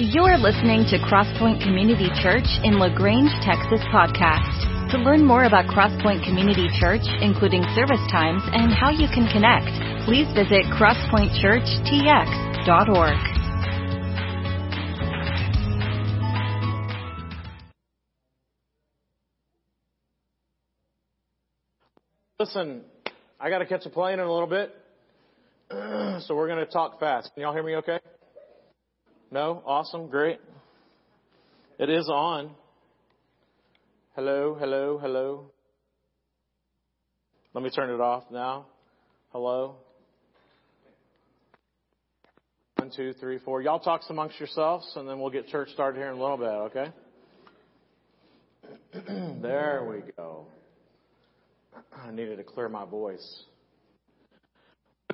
You're listening to Crosspoint Community Church in La Grange, Texas podcast. To learn more about Crosspoint Community Church, including service times and how you can connect, please visit crosspointchurchtx.org. Listen, I got to catch a plane in a little bit, so we're going to talk fast. Can y'all hear me okay? No? Awesome. Great. It is on. Hello, hello, hello. Let me turn it off now. Hello. One, two, three, four. Y'all talk amongst yourselves, and then we'll get church started here in a little bit, okay? there we go. I needed to clear my voice.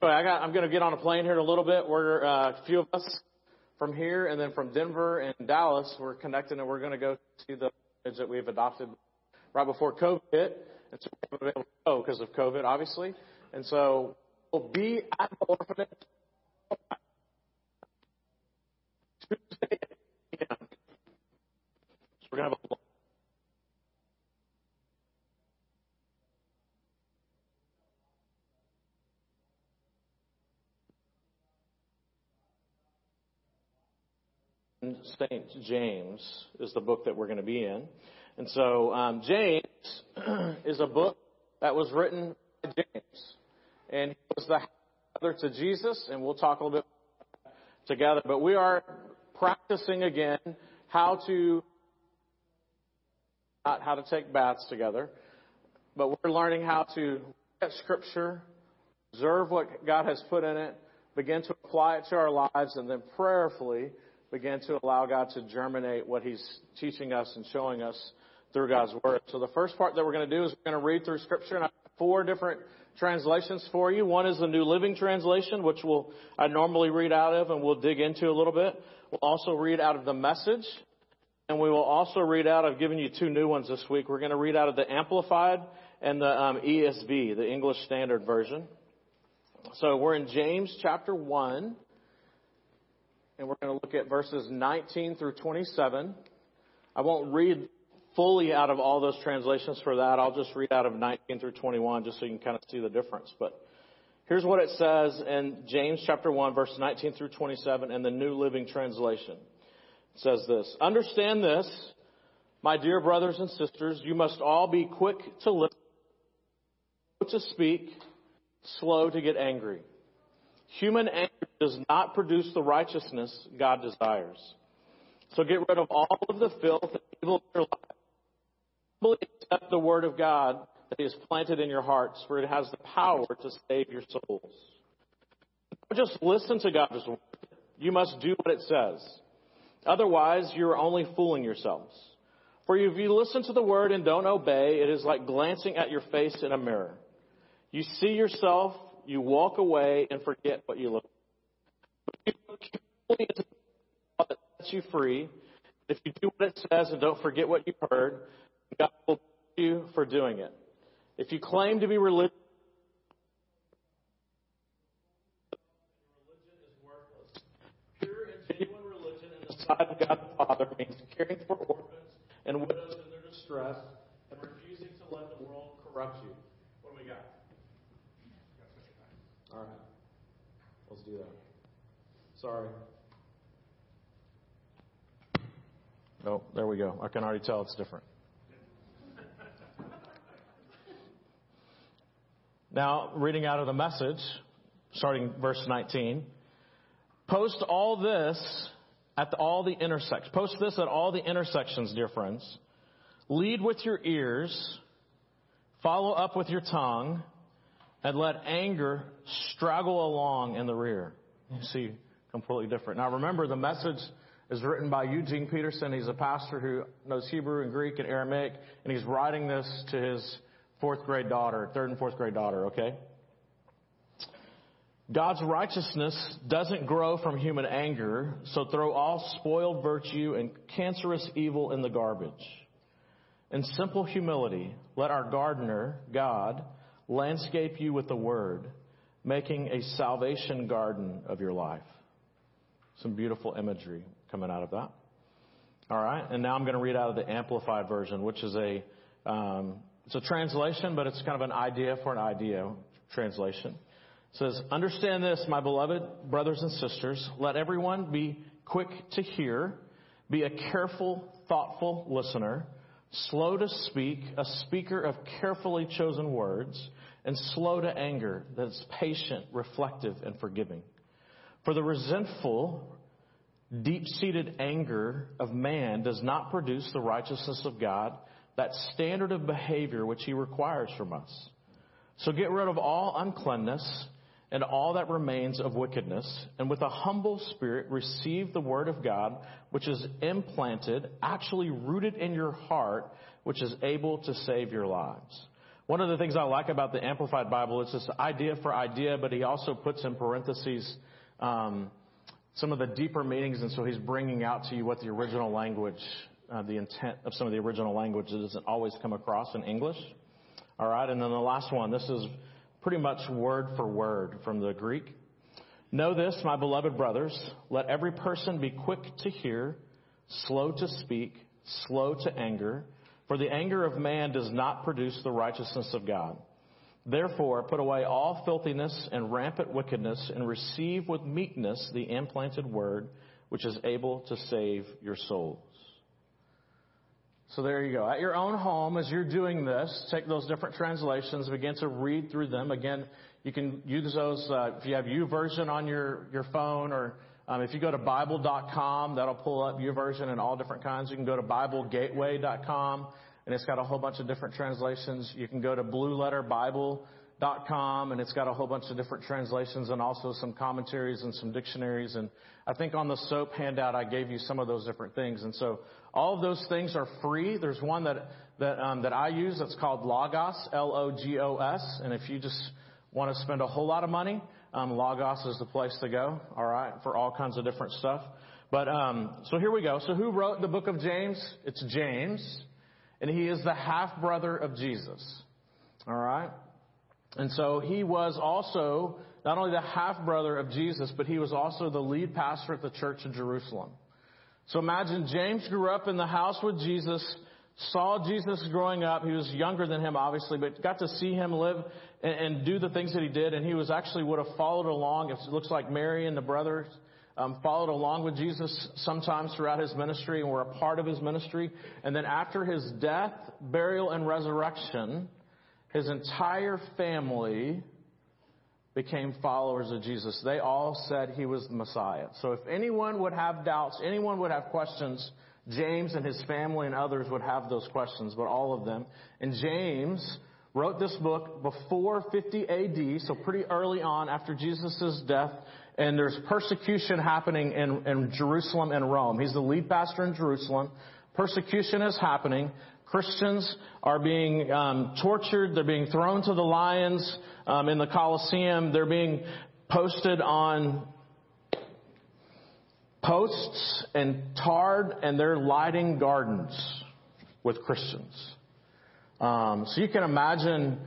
Anyway, I got, I'm going to get on a plane here in a little bit. We're uh, a few of us from here, and then from Denver and Dallas, we're connecting, and we're going to go to the village that we've adopted right before COVID hit, and so we're able to go because of COVID, obviously. And so we'll be at the orphanage Tuesday at So we're going to have a St. James is the book that we're going to be in. And so um, James is a book that was written by James. And he was the brother to Jesus, and we'll talk a little bit together. But we are practicing again how to not how to take baths together, but we're learning how to at Scripture, observe what God has put in it, begin to apply it to our lives, and then prayerfully begin to allow God to germinate what He's teaching us and showing us through God's Word. So the first part that we're going to do is we're going to read through Scripture, and I have four different translations for you. One is the New Living Translation, which we'll, I normally read out of and we'll dig into a little bit. We'll also read out of the Message, and we will also read out, I've given you two new ones this week. We're going to read out of the Amplified and the um, ESV, the English Standard Version. So we're in James chapter 1 and we're going to look at verses 19 through 27. I won't read fully out of all those translations for that. I'll just read out of 19 through 21 just so you can kind of see the difference. But here's what it says in James chapter 1 verse 19 through 27 in the New Living Translation. It says this, Understand this, my dear brothers and sisters, you must all be quick to listen, to speak, slow to get angry. Human anger does not produce the righteousness God desires. So get rid of all of the filth and evil in your life. Humbly accept the word of God that He has planted in your hearts, for it has the power to save your souls. Don't just listen to God's word. You must do what it says. Otherwise, you're only fooling yourselves. For if you listen to the word and don't obey, it is like glancing at your face in a mirror. You see yourself you walk away and forget what you look. But you that sets you free. If you do what it says and don't forget what you've heard, God will bless you for doing it. If you claim to be religious, Pure and genuine religion in the sight of God the Father means caring for orphans and widows in their distress and refusing to let the world corrupt you. What do we got? All right. Let's do that. Sorry. Oh, there we go. I can already tell it's different. Now, reading out of the message, starting verse 19. Post all this at all the intersections. Post this at all the intersections, dear friends. Lead with your ears. Follow up with your tongue and let anger straggle along in the rear. You see, completely different. Now remember, the message is written by Eugene Peterson. He's a pastor who knows Hebrew and Greek and Aramaic, and he's writing this to his fourth grade daughter, third and fourth grade daughter, okay? God's righteousness doesn't grow from human anger, so throw all spoiled virtue and cancerous evil in the garbage. In simple humility, let our gardener, God, landscape you with the word, making a salvation garden of your life. Some beautiful imagery. coming out of that. All right, and now I'm going to read out of the Amplified version, which is a um, it's a translation, but it's kind of an idea for an idea translation. It says, "Understand this, my beloved brothers and sisters. Let everyone be quick to hear, be a careful, thoughtful listener, slow to speak, a speaker of carefully chosen words, and slow to anger, that is patient, reflective, and forgiving. For the resentful, deep seated anger of man does not produce the righteousness of God, that standard of behavior which he requires from us. So get rid of all uncleanness and all that remains of wickedness, and with a humble spirit receive the word of God, which is implanted, actually rooted in your heart, which is able to save your lives. One of the things I like about the Amplified Bible is this idea for idea, but he also puts in parentheses um, some of the deeper meanings, and so he's bringing out to you what the original language, uh, the intent of some of the original language that doesn't always come across in English. All right, and then the last one. This is pretty much word for word from the Greek. Know this, my beloved brothers, let every person be quick to hear, slow to speak, slow to anger, for the anger of man does not produce the righteousness of God. Therefore, put away all filthiness and rampant wickedness and receive with meekness the implanted word, which is able to save your souls. So there you go. At your own home, as you're doing this, take those different translations, begin to read through them. Again, you can use those uh, if you have U YouVersion on your, your phone, or um, if you go to Bible.com, that'll pull up U YouVersion and all different kinds. You can go to BibleGateway.com, and it's got a whole bunch of different translations. You can go to Blue Letter Bible com, and it's got a whole bunch of different translations and also some commentaries and some dictionaries. And I think on the soap handout, I gave you some of those different things. And so all of those things are free. There's one that that um, that I use that's called Logos, L-O-G-O-S. And if you just want to spend a whole lot of money, um, Logos is the place to go. All right, for all kinds of different stuff. But um, so here we go. So who wrote the book of James? It's James, and he is the half brother of Jesus. All right. And so he was also not only the half brother of Jesus, but he was also the lead pastor at the church in Jerusalem. So imagine James grew up in the house with Jesus, saw Jesus growing up. He was younger than him, obviously, but got to see him live and, and do the things that he did. And he was actually would have followed along. It looks like Mary and the brothers um, followed along with Jesus sometimes throughout his ministry and were a part of his ministry. And then after his death, burial, and resurrection, his entire family became followers of Jesus. They all said he was the Messiah. So if anyone would have doubts, anyone would have questions, James and his family and others would have those questions, but all of them. And James wrote this book before 50 AD, so pretty early on after Jesus' death, and there's persecution happening in, in Jerusalem and Rome. He's the lead pastor in Jerusalem. Persecution is happening. Christians are being um, tortured. They're being thrown to the lions um, in the Colosseum. They're being posted on posts and tarred, and they're lighting gardens with Christians. Um, so you can imagine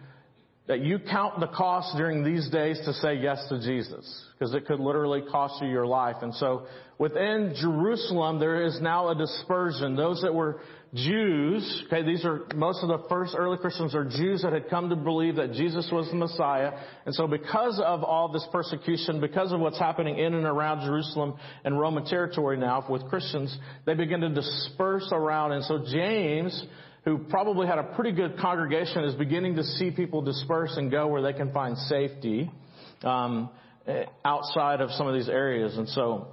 that you count the cost during these days to say yes to Jesus, because it could literally cost you your life. And so within Jerusalem, there is now a dispersion. Those that were Jews, okay, these are, most of the first early Christians are Jews that had come to believe that Jesus was the Messiah. And so because of all this persecution, because of what's happening in and around Jerusalem and Roman territory now with Christians, they begin to disperse around. And so James, who probably had a pretty good congregation, is beginning to see people disperse and go where they can find safety um, outside of some of these areas. And so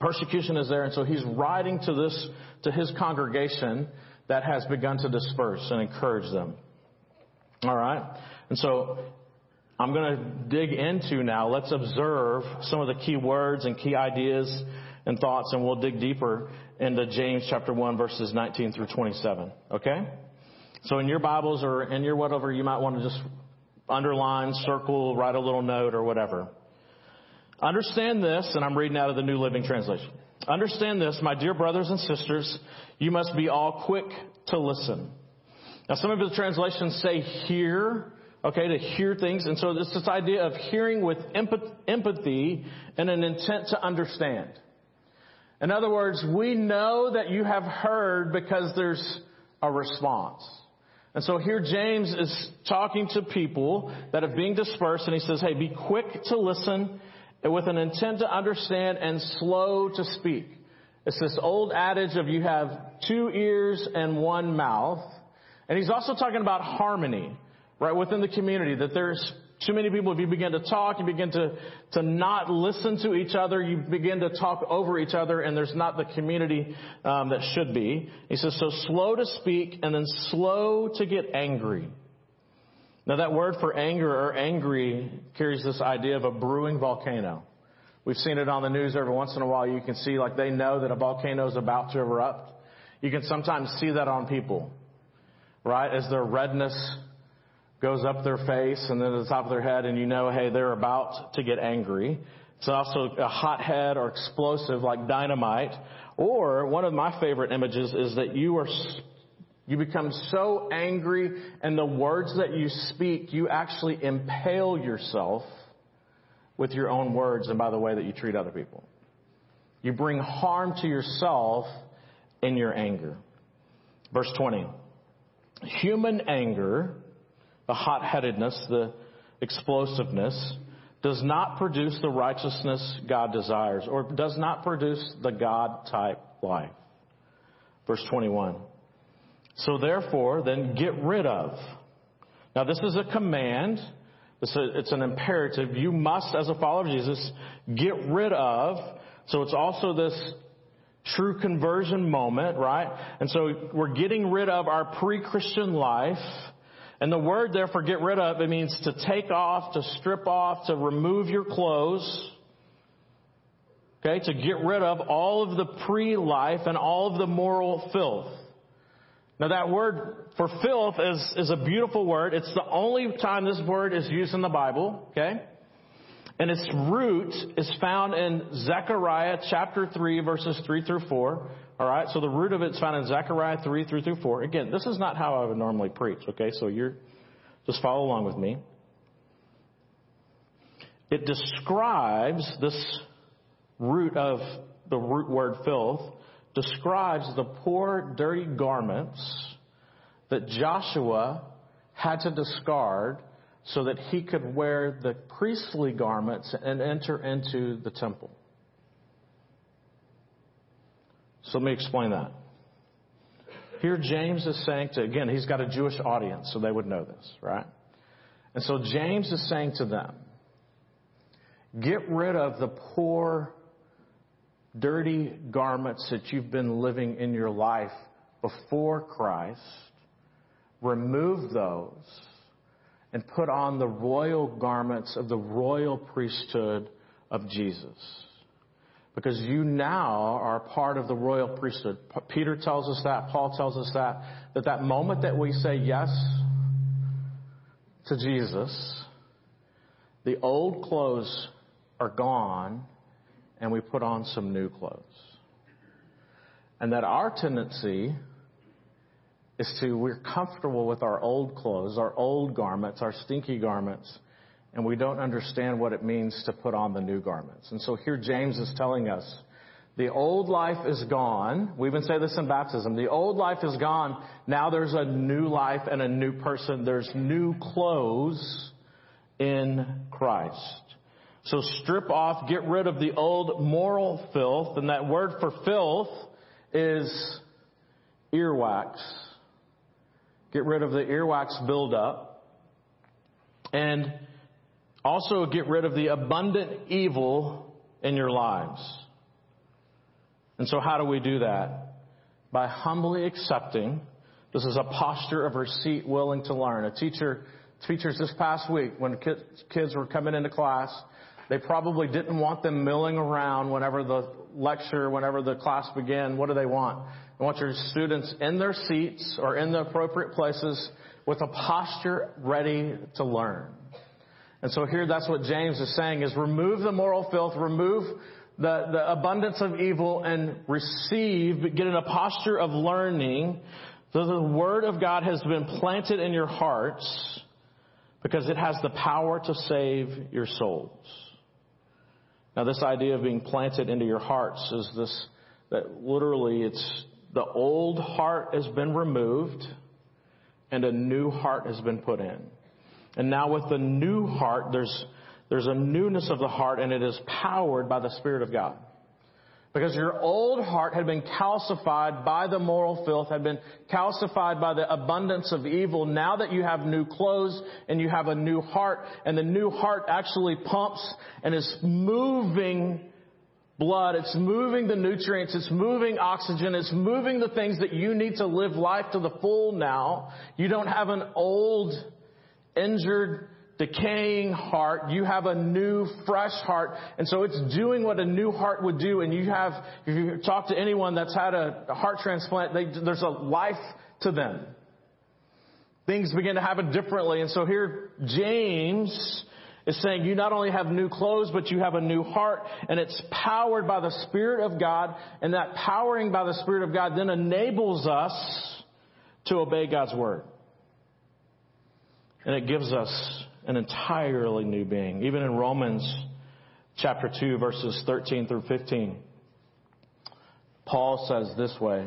persecution is there, and so he's writing to this to his congregation that has begun to disperse and encourage them. All right, and so I'm going to dig into now. Let's observe some of the key words and key ideas and thoughts, and we'll dig deeper into James chapter 1, verses 19 through 27. Okay? So in your Bibles or in your whatever, you might want to just underline, circle, write a little note or whatever. Understand this, and I'm reading out of the New Living Translation. Understand this, my dear brothers and sisters, you must be all quick to listen. Now some of the translations say hear, okay, to hear things, and so it's this idea of hearing with empathy and an intent to understand. In other words, we know that you have heard because there's a response. And so here James is talking to people that are being dispersed and he says, hey, be quick to listen with an intent to understand and slow to speak. It's this old adage of you have two ears and one mouth. And he's also talking about harmony, right, within the community, that there's too many people, if you begin to talk, you begin to, to not listen to each other, you begin to talk over each other, and there's not the community um, that should be. He says, so slow to speak and then slow to get angry. Now that word for anger or angry carries this idea of a brewing volcano. We've seen it on the news every once in a while. You can see like they know that a volcano is about to erupt. You can sometimes see that on people, right? As their redness goes up their face and then to the top of their head and you know, hey, they're about to get angry. It's also a hot head or explosive like dynamite. Or one of my favorite images is that you are, you become so angry and the words that you speak, you actually impale yourself with your own words and by the way that you treat other people. You bring harm to yourself in your anger. Verse 20. Human anger the hot-headedness, the explosiveness, does not produce the righteousness God desires or does not produce the God type life. Verse 21. So therefore, then get rid of. Now this is a command. It's an imperative. You must, as a follower of Jesus, get rid of. So it's also this true conversion moment, right? And so we're getting rid of our pre-Christian life and the word therefore get rid of, it means to take off, to strip off, to remove your clothes. Okay, to get rid of all of the pre-life and all of the moral filth. Now that word for filth is, is a beautiful word. It's the only time this word is used in the Bible, okay? And its root is found in Zechariah chapter 3 verses 3 through 4. All right, so the root of it's found in Zechariah 3 3 through 4. Again, this is not how I would normally preach, okay? So you're, just follow along with me. It describes this root of the root word filth, describes the poor, dirty garments that Joshua had to discard so that he could wear the priestly garments and enter into the temple. So let me explain that. Here James is saying to, again, he's got a Jewish audience, so they would know this, right? And so James is saying to them, get rid of the poor, dirty garments that you've been living in your life before Christ. Remove those and put on the royal garments of the royal priesthood of Jesus because you now are part of the royal priesthood. Peter tells us that, Paul tells us that, that that moment that we say yes to Jesus, the old clothes are gone and we put on some new clothes. And that our tendency is to, we're comfortable with our old clothes, our old garments, our stinky garments, and we don't understand what it means to put on the new garments. And so here James is telling us, the old life is gone. We even say this in baptism. The old life is gone. Now there's a new life and a new person. There's new clothes in Christ. So strip off, get rid of the old moral filth, and that word for filth is earwax. Get rid of the earwax buildup. And also get rid of the abundant evil in your lives. And so how do we do that? By humbly accepting. This is a posture of receipt willing to learn. A teacher, teachers this past week when kids were coming into class, they probably didn't want them milling around whenever the lecture, whenever the class began. What do they want? They want your students in their seats or in the appropriate places with a posture ready to learn. And so here that's what James is saying is remove the moral filth, remove the, the abundance of evil and receive, get in a posture of learning so the word of God has been planted in your hearts because it has the power to save your souls. Now this idea of being planted into your hearts is this, that literally it's the old heart has been removed and a new heart has been put in. And now with the new heart, there's, there's a newness of the heart and it is powered by the Spirit of God. Because your old heart had been calcified by the moral filth, had been calcified by the abundance of evil. Now that you have new clothes and you have a new heart, and the new heart actually pumps and is moving blood, it's moving the nutrients, it's moving oxygen, it's moving the things that you need to live life to the full now. You don't have an old, injured, decaying heart. You have a new, fresh heart. And so it's doing what a new heart would do. And you have, if you talk to anyone that's had a, heart transplant, they, there's a life to them. Things begin to happen differently. And so here, James is saying you not only have new clothes, but you have a new heart, and it's powered by the Spirit of God, and that powering by the Spirit of God then enables us to obey God's Word. And it gives us an entirely new being. Even in Romans chapter 2 verses 13 through 15, Paul says this way,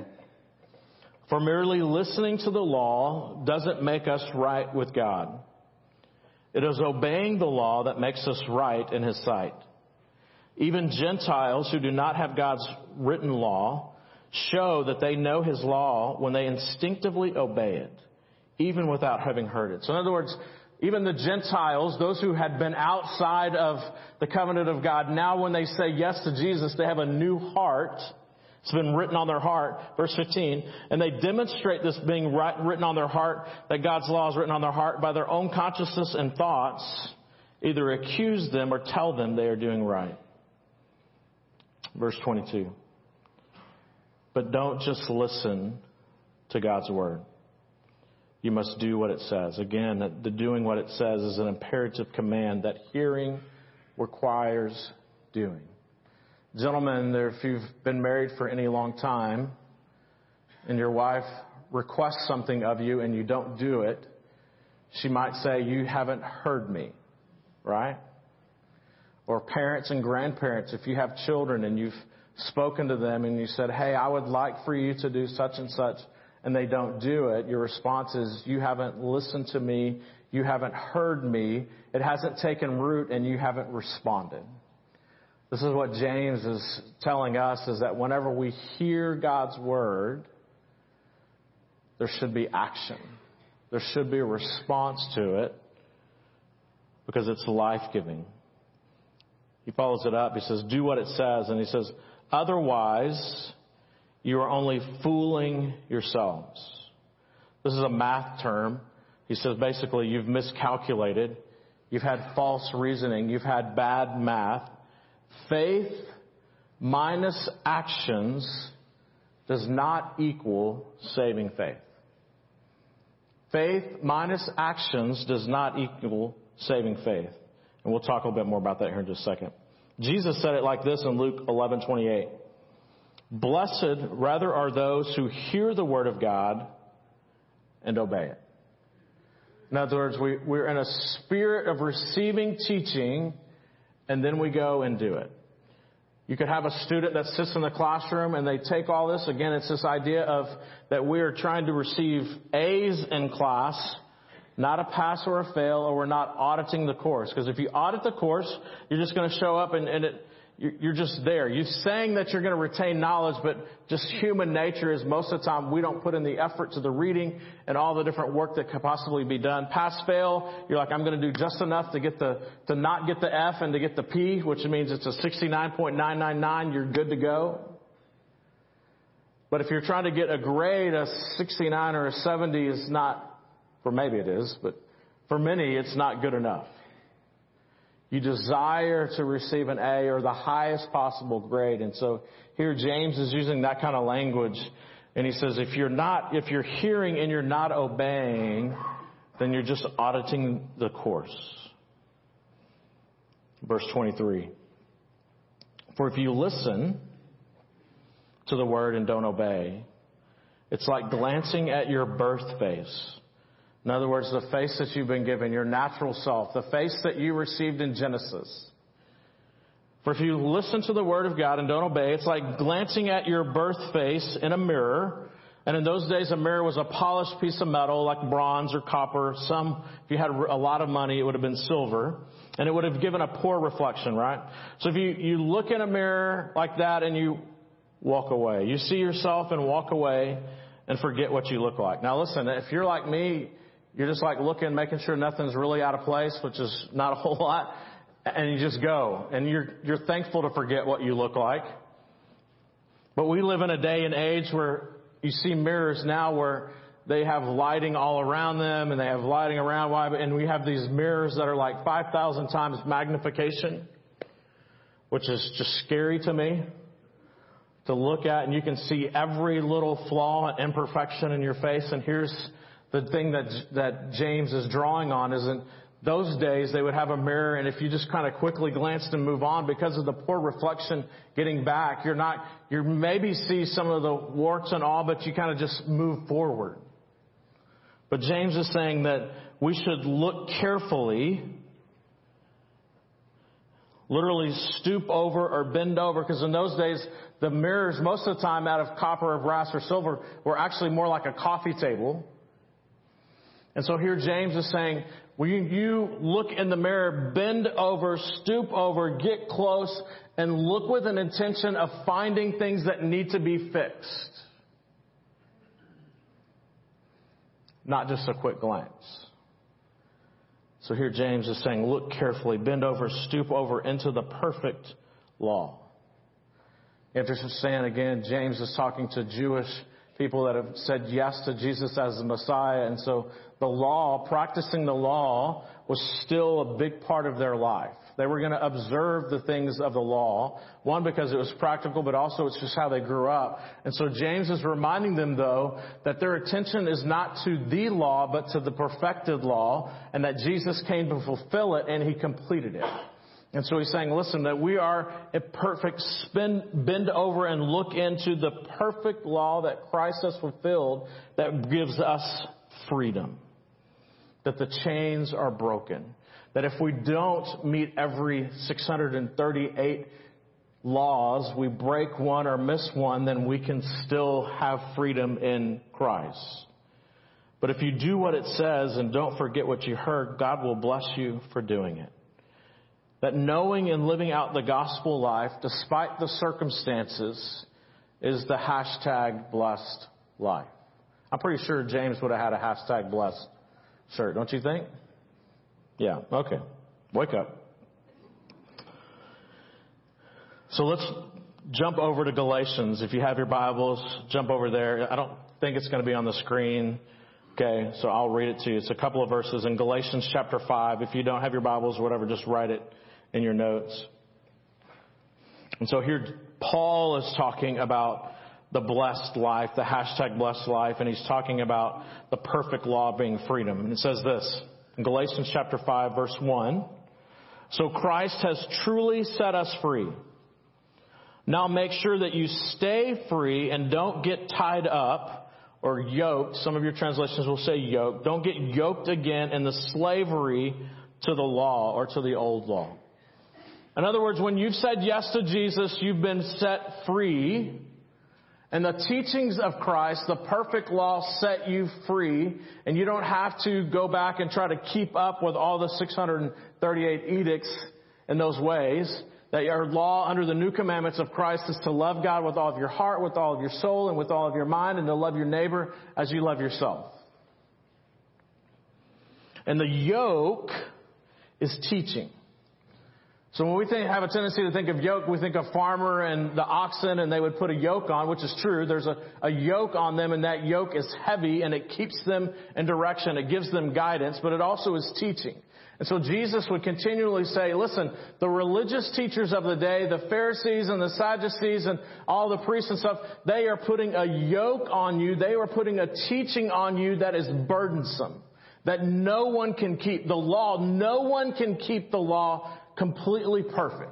For merely listening to the law doesn't make us right with God. It is obeying the law that makes us right in His sight. Even Gentiles who do not have God's written law show that they know His law when they instinctively obey it, even without having heard it. So in other words, even the Gentiles, those who had been outside of the covenant of God, now when they say yes to Jesus, they have a new heart. It's been written on their heart. Verse 15. And they demonstrate this being written on their heart, that God's law is written on their heart by their own consciousness and thoughts, either accuse them or tell them they are doing right. Verse 22. But don't just listen to God's word. You must do what it says. Again, the doing what it says is an imperative command that hearing requires doing. Gentlemen, if you've been married for any long time and your wife requests something of you and you don't do it, she might say, You haven't heard me, right? Or parents and grandparents, if you have children and you've spoken to them and you said, Hey, I would like for you to do such and such and they don't do it, your response is, you haven't listened to me, you haven't heard me, it hasn't taken root, and you haven't responded. This is what James is telling us is that whenever we hear God's word, there should be action. There should be a response to it because it's life giving. He follows it up. He says, Do what it says. And he says, Otherwise, you are only fooling yourselves. This is a math term. He says basically you've miscalculated. You've had false reasoning. You've had bad math. Faith minus actions does not equal saving faith. Faith minus actions does not equal saving faith. And we'll talk a little bit more about that here in just a second. Jesus said it like this in Luke 11:28. Blessed rather are those who hear the word of God and obey it. In other words, we, we're in a spirit of receiving teaching and then we go and do it. You could have a student that sits in the classroom and they take all this. Again, it's this idea of that we are trying to receive A's in class, not a pass or a fail, or we're not auditing the course. Because if you audit the course, you're just going to show up and, and it, you're just there. You're saying that you're going to retain knowledge, but just human nature is most of the time we don't put in the effort to the reading and all the different work that could possibly be done. Pass fail, you're like, I'm going to do just enough to get the, to not get the F and to get the P, which means it's a 69.999, you're good to go. But if you're trying to get a grade, a 69 or a 70 is not, or maybe it is, but for many it's not good enough. You desire to receive an A or the highest possible grade. And so here James is using that kind of language. And he says, if you're not, if you're hearing and you're not obeying, then you're just auditing the course. Verse 23. For if you listen to the word and don't obey, it's like glancing at your birth face in other words, the face that you've been given, your natural self, the face that you received in Genesis. For if you listen to the word of God and don't obey, it's like glancing at your birth face in a mirror. And in those days, a mirror was a polished piece of metal like bronze or copper. Some, if you had a lot of money, it would have been silver. And it would have given a poor reflection, right? So if you, you look in a mirror like that and you walk away, you see yourself and walk away and forget what you look like. Now listen, if you're like me, you're just like looking, making sure nothing's really out of place, which is not a whole lot and you just go. And you're, you're thankful to forget what you look like. But we live in a day and age where you see mirrors now where they have lighting all around them and they have lighting around why and we have these mirrors that are like 5,000 times magnification, which is just scary to me to look at and you can see every little flaw and imperfection in your face and here's the thing that that James is drawing on isn't those days they would have a mirror and if you just kind of quickly glanced and move on because of the poor reflection getting back, you're not, you maybe see some of the warts and all, but you kind of just move forward. But James is saying that we should look carefully, literally stoop over or bend over, because in those days, the mirrors, most of the time out of copper or brass or silver, were actually more like a coffee table. And so here James is saying, when you look in the mirror, bend over, stoop over, get close, and look with an intention of finding things that need to be fixed. Not just a quick glance. So here James is saying, look carefully, bend over, stoop over into the perfect law. You have again, James is talking to Jewish people that have said yes to Jesus as the Messiah. And so the law, practicing the law, was still a big part of their life. They were going to observe the things of the law. One, because it was practical, but also it's just how they grew up. And so James is reminding them, though, that their attention is not to the law, but to the perfected law, and that Jesus came to fulfill it, and he completed it. And so he's saying, listen, that we are a perfect spin, bend over and look into the perfect law that Christ has fulfilled that gives us freedom. That the chains are broken. That if we don't meet every 638 laws, we break one or miss one, then we can still have freedom in Christ. But if you do what it says and don't forget what you heard, God will bless you for doing it. That knowing and living out the gospel life, despite the circumstances, is the hashtag blessed life. I'm pretty sure James would have had a hashtag blessed shirt, don't you think? Yeah, okay. Wake up. So let's jump over to Galatians. If you have your Bibles, jump over there. I don't think it's going to be on the screen. Okay, so I'll read it to you. It's a couple of verses in Galatians chapter 5. If you don't have your Bibles or whatever, just write it in your notes. And so here Paul is talking about the blessed life, the hashtag blessed life, and he's talking about the perfect law being freedom. And it says this in Galatians chapter 5 verse 1. So Christ has truly set us free. Now make sure that you stay free and don't get tied up or yoked. Some of your translations will say yoked. Don't get yoked again in the slavery to the law or to the old law. In other words, when you've said yes to Jesus, you've been set free. And the teachings of Christ, the perfect law set you free, and you don't have to go back and try to keep up with all the 638 edicts in those ways. That your law under the new commandments of Christ is to love God with all of your heart, with all of your soul, and with all of your mind, and to love your neighbor as you love yourself. And the yoke is teaching. So when we think, have a tendency to think of yoke, we think of farmer and the oxen and they would put a yoke on, which is true. There's a, a yoke on them and that yoke is heavy and it keeps them in direction. It gives them guidance, but it also is teaching. And so Jesus would continually say, listen, the religious teachers of the day, the Pharisees and the Sadducees and all the priests and stuff, they are putting a yoke on you. They are putting a teaching on you that is burdensome. That no one can keep. The law, no one can keep the law completely perfect.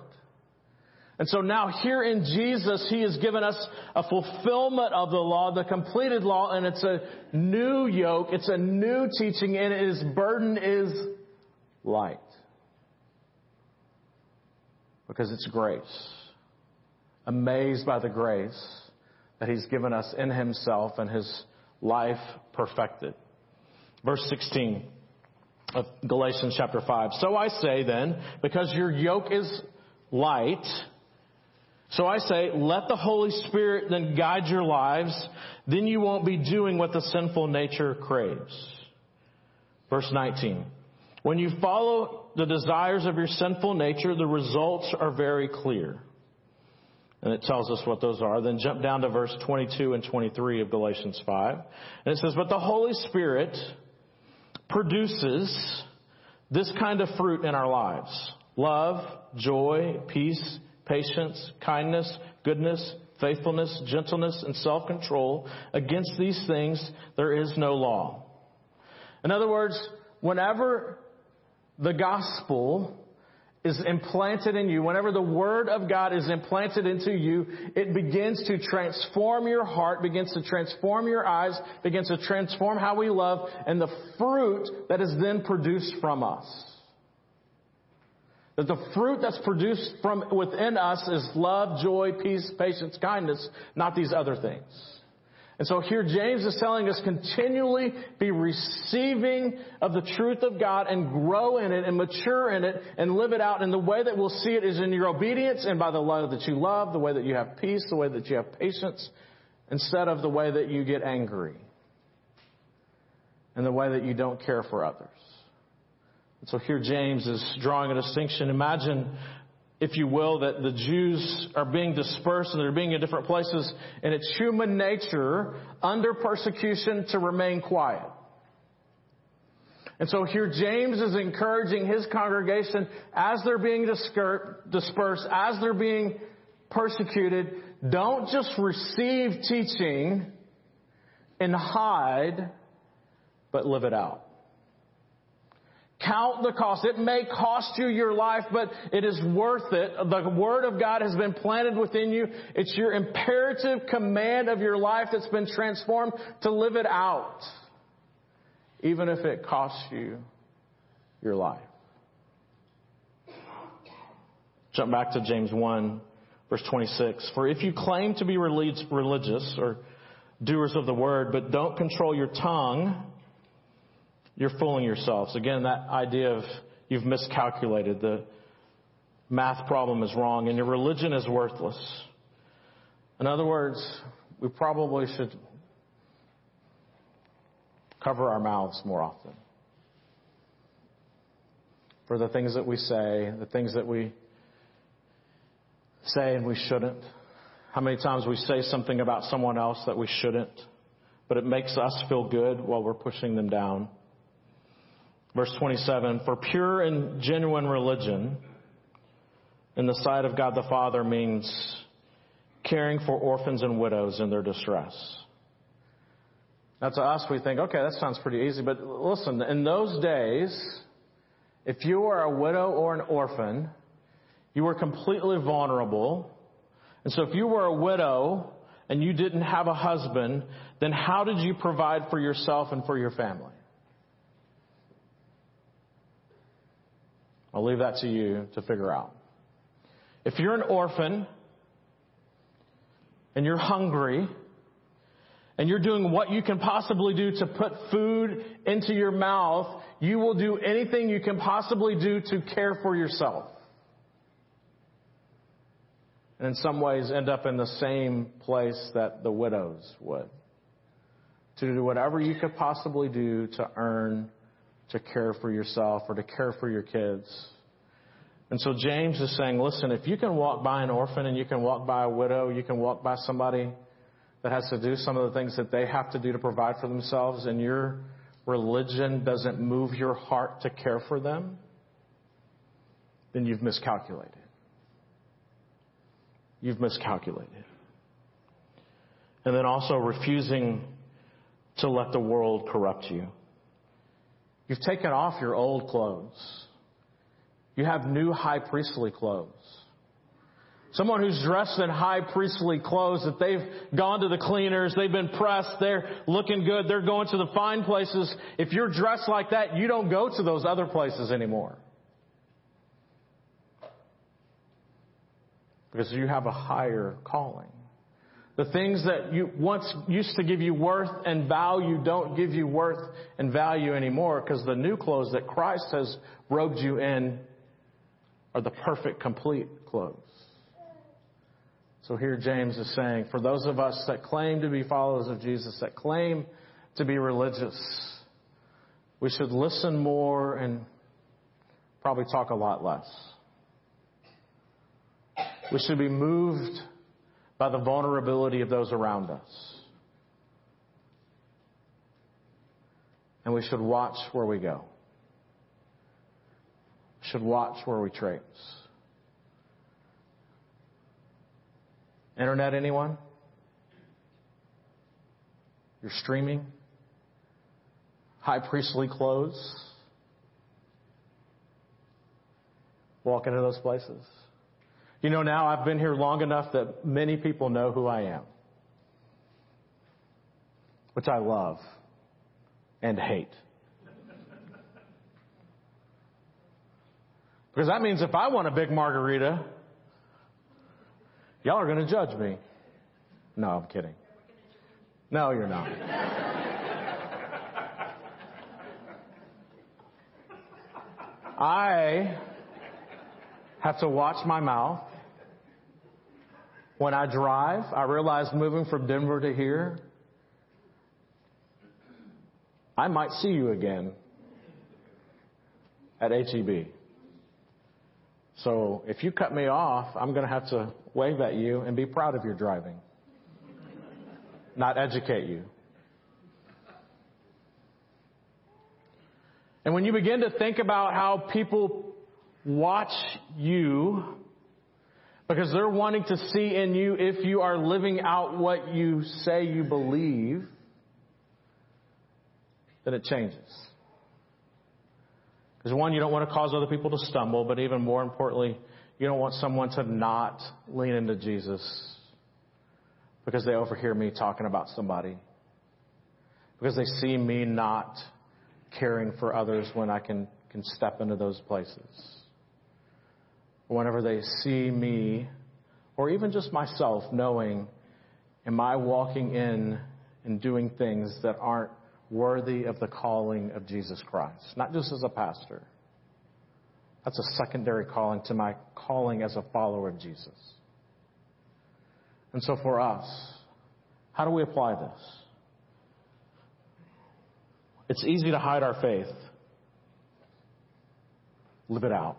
And so now here in Jesus, He has given us a fulfillment of the law, the completed law, and it's a new yoke, it's a new teaching, and His burden is light. because it's grace. Amazed by the grace that He's given us in Himself and His life perfected. Verse 16 of Galatians chapter 5. So I say then, because your yoke is light, so I say, let the Holy Spirit then guide your lives, then you won't be doing what the sinful nature craves. Verse 19. When you follow the desires of your sinful nature, the results are very clear. And it tells us what those are. Then jump down to verse 22 and 23 of Galatians 5. And it says, But the Holy Spirit produces this kind of fruit in our lives. Love, joy, peace, patience, kindness, goodness, faithfulness, gentleness, and self-control. Against these things there is no law. In other words, whenever the gospel is implanted in you, whenever the Word of God is implanted into you, it begins to transform your heart, begins to transform your eyes, begins to transform how we love, and the fruit that is then produced from us. That the fruit that's produced from within us is love, joy, peace, patience, kindness, not these other things. And so here James is telling us continually be receiving of the truth of God and grow in it and mature in it and live it out. And the way that we'll see it is in your obedience and by the love that you love, the way that you have peace, the way that you have patience, instead of the way that you get angry and the way that you don't care for others. And so here James is drawing a distinction. Imagine if you will, that the Jews are being dispersed and they're being in different places, and it's human nature under persecution to remain quiet. And so here James is encouraging his congregation as they're being dispersed, as they're being persecuted, don't just receive teaching and hide, but live it out. Count the cost. It may cost you your life, but it is worth it. The Word of God has been planted within you. It's your imperative command of your life that's been transformed to live it out. Even if it costs you your life. Jump back to James 1, verse 26. For if you claim to be religious or doers of the Word, but don't control your tongue, you're fooling yourselves. Again, that idea of you've miscalculated. The math problem is wrong and your religion is worthless. In other words, we probably should cover our mouths more often. For the things that we say, the things that we say and we shouldn't. How many times we say something about someone else that we shouldn't, but it makes us feel good while we're pushing them down. Verse 27, for pure and genuine religion in the sight of God the Father means caring for orphans and widows in their distress. Now to us, we think, okay, that sounds pretty easy, but listen, in those days, if you were a widow or an orphan, you were completely vulnerable. And so if you were a widow and you didn't have a husband, then how did you provide for yourself and for your family? I'll leave that to you to figure out. If you're an orphan and you're hungry and you're doing what you can possibly do to put food into your mouth, you will do anything you can possibly do to care for yourself. And in some ways end up in the same place that the widows would. To do whatever you could possibly do to earn to care for yourself or to care for your kids. And so James is saying, listen, if you can walk by an orphan and you can walk by a widow, you can walk by somebody that has to do some of the things that they have to do to provide for themselves, and your religion doesn't move your heart to care for them, then you've miscalculated. You've miscalculated. And then also refusing to let the world corrupt you. You've taken off your old clothes. You have new high priestly clothes. Someone who's dressed in high priestly clothes that they've gone to the cleaners, they've been pressed, they're looking good, they're going to the fine places. If you're dressed like that, you don't go to those other places anymore. because you have a higher calling. The things that you once used to give you worth and value don't give you worth and value anymore because the new clothes that Christ has robed you in are the perfect, complete clothes. So here James is saying, for those of us that claim to be followers of Jesus, that claim to be religious, we should listen more and probably talk a lot less. We should be moved by the vulnerability of those around us. And we should watch where we go. Should watch where we trace. Internet, anyone? You're streaming? High priestly clothes? Walk into those places? You know, now I've been here long enough that many people know who I am, which I love and hate. Because that means if I want a big margarita, y'all are going to judge me. No, I'm kidding. No, you're not. I have to watch my mouth when I drive, I realize moving from Denver to here, I might see you again at HEB. So if you cut me off, I'm going to have to wave at you and be proud of your driving, not educate you. And when you begin to think about how people watch you because they're wanting to see in you if you are living out what you say you believe, then it changes. Because one, you don't want to cause other people to stumble, but even more importantly, you don't want someone to not lean into Jesus because they overhear me talking about somebody. Because they see me not caring for others when I can, can step into those places whenever they see me, or even just myself, knowing, am I walking in and doing things that aren't worthy of the calling of Jesus Christ? Not just as a pastor. That's a secondary calling to my calling as a follower of Jesus. And so for us, how do we apply this? It's easy to hide our faith. Live it out.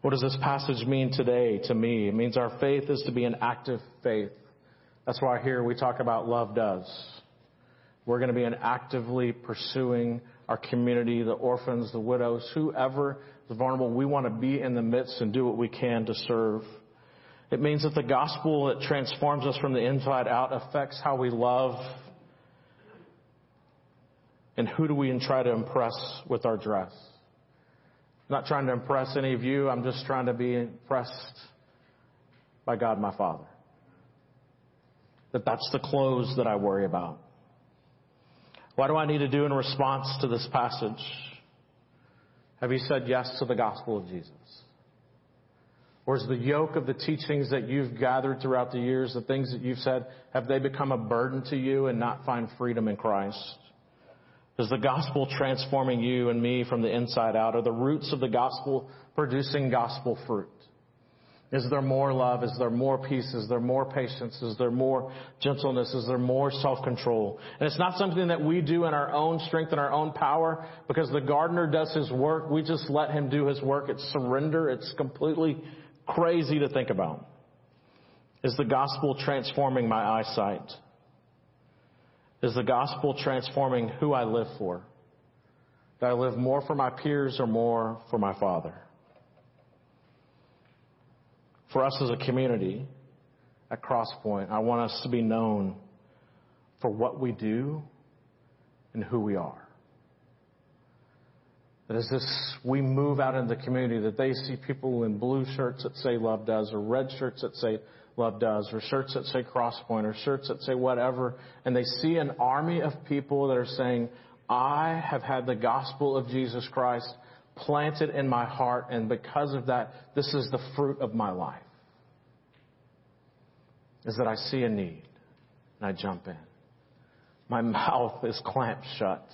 What does this passage mean today to me? It means our faith is to be an active faith. That's why here we talk about love does. We're going to be an actively pursuing our community, the orphans, the widows, whoever is vulnerable. We want to be in the midst and do what we can to serve. It means that the gospel that transforms us from the inside out affects how we love and who do we try to impress with our dress. I'm not trying to impress any of you. I'm just trying to be impressed by God my Father. That that's the clothes that I worry about. What do I need to do in response to this passage? Have you said yes to the gospel of Jesus? Or is the yoke of the teachings that you've gathered throughout the years, the things that you've said, have they become a burden to you and not find freedom in Christ? Is the gospel transforming you and me from the inside out? Are the roots of the gospel producing gospel fruit? Is there more love? Is there more peace? Is there more patience? Is there more gentleness? Is there more self-control? And it's not something that we do in our own strength and our own power because the gardener does his work. We just let him do his work. It's surrender. It's completely crazy to think about. Is the gospel transforming my eyesight? Is the gospel transforming who I live for? Do I live more for my peers or more for my Father? For us as a community at Crosspoint, I want us to be known for what we do and who we are. That as this, we move out in the community, that they see people in blue shirts that say love does or red shirts that say Love Does, or shirts that say Crosspoint, or shirts that say whatever, and they see an army of people that are saying, I have had the gospel of Jesus Christ planted in my heart, and because of that, this is the fruit of my life. Is that I see a need and I jump in. My mouth is clamped shut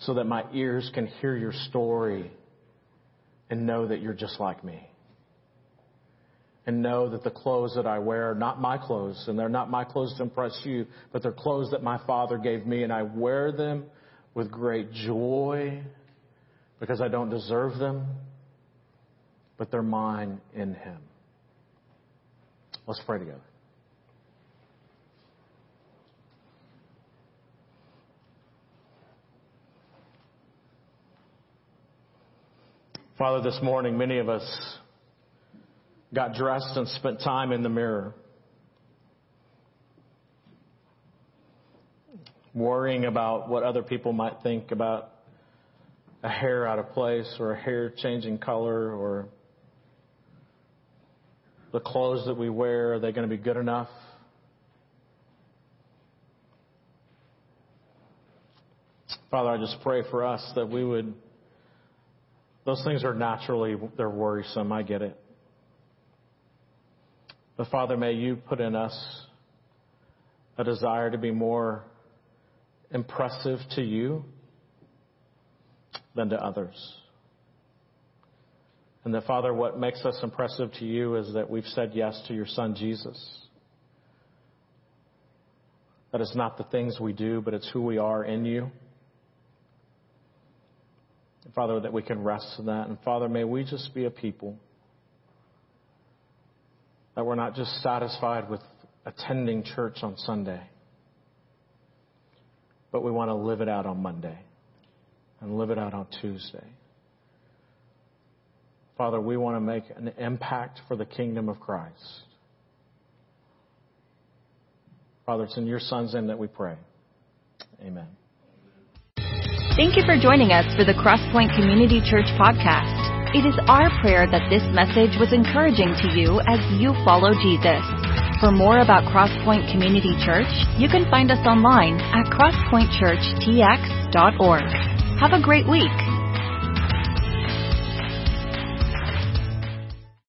so that my ears can hear your story and know that you're just like me. And know that the clothes that I wear are not my clothes, and they're not my clothes to impress you, but they're clothes that my Father gave me, and I wear them with great joy because I don't deserve them, but they're mine in Him. Let's pray together. Father, this morning, many of us got dressed and spent time in the mirror, worrying about what other people might think about a hair out of place or a hair changing color or the clothes that we wear, are they going to be good enough? Father, I just pray for us that we would those things are naturally, they're worrisome. I get it. But Father, may you put in us a desire to be more impressive to you than to others. And that, Father, what makes us impressive to you is that we've said yes to your Son, Jesus. That it's not the things we do, but it's who we are in you. Father, that we can rest in that. And Father, may we just be a people that we're not just satisfied with attending church on Sunday, but we want to live it out on Monday and live it out on Tuesday. Father, we want to make an impact for the kingdom of Christ. Father, it's in your Son's name that we pray. Amen. Thank you for joining us for the Crosspoint Community Church podcast. It is our prayer that this message was encouraging to you as you follow Jesus. For more about Crosspoint Community Church, you can find us online at crosspointchurchtx.org. Have a great week.